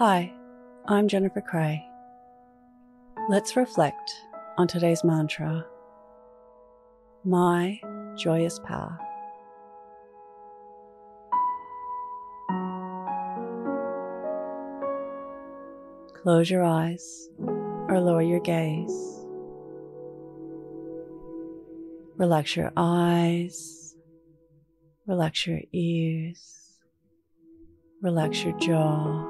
Hi, I'm Jennifer Cray. Let's reflect on today's mantra My Joyous Power. Close your eyes or lower your gaze. Relax your eyes, relax your ears, relax your jaw.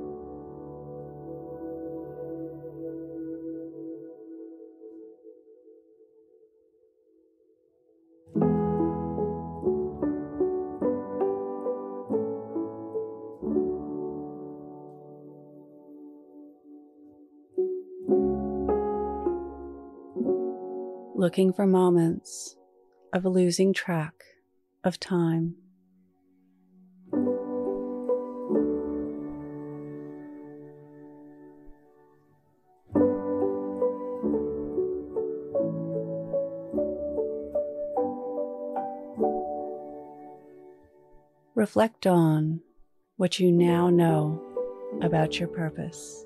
Looking for moments of losing track of time. Reflect on what you now know about your purpose.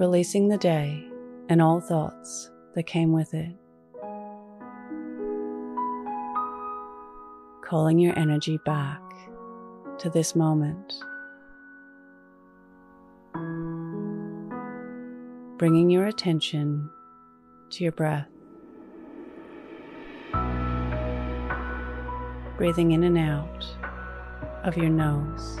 releasing the day and all thoughts that came with it. Calling your energy back to this moment. Bringing your attention to your breath. Breathing in and out of your nose.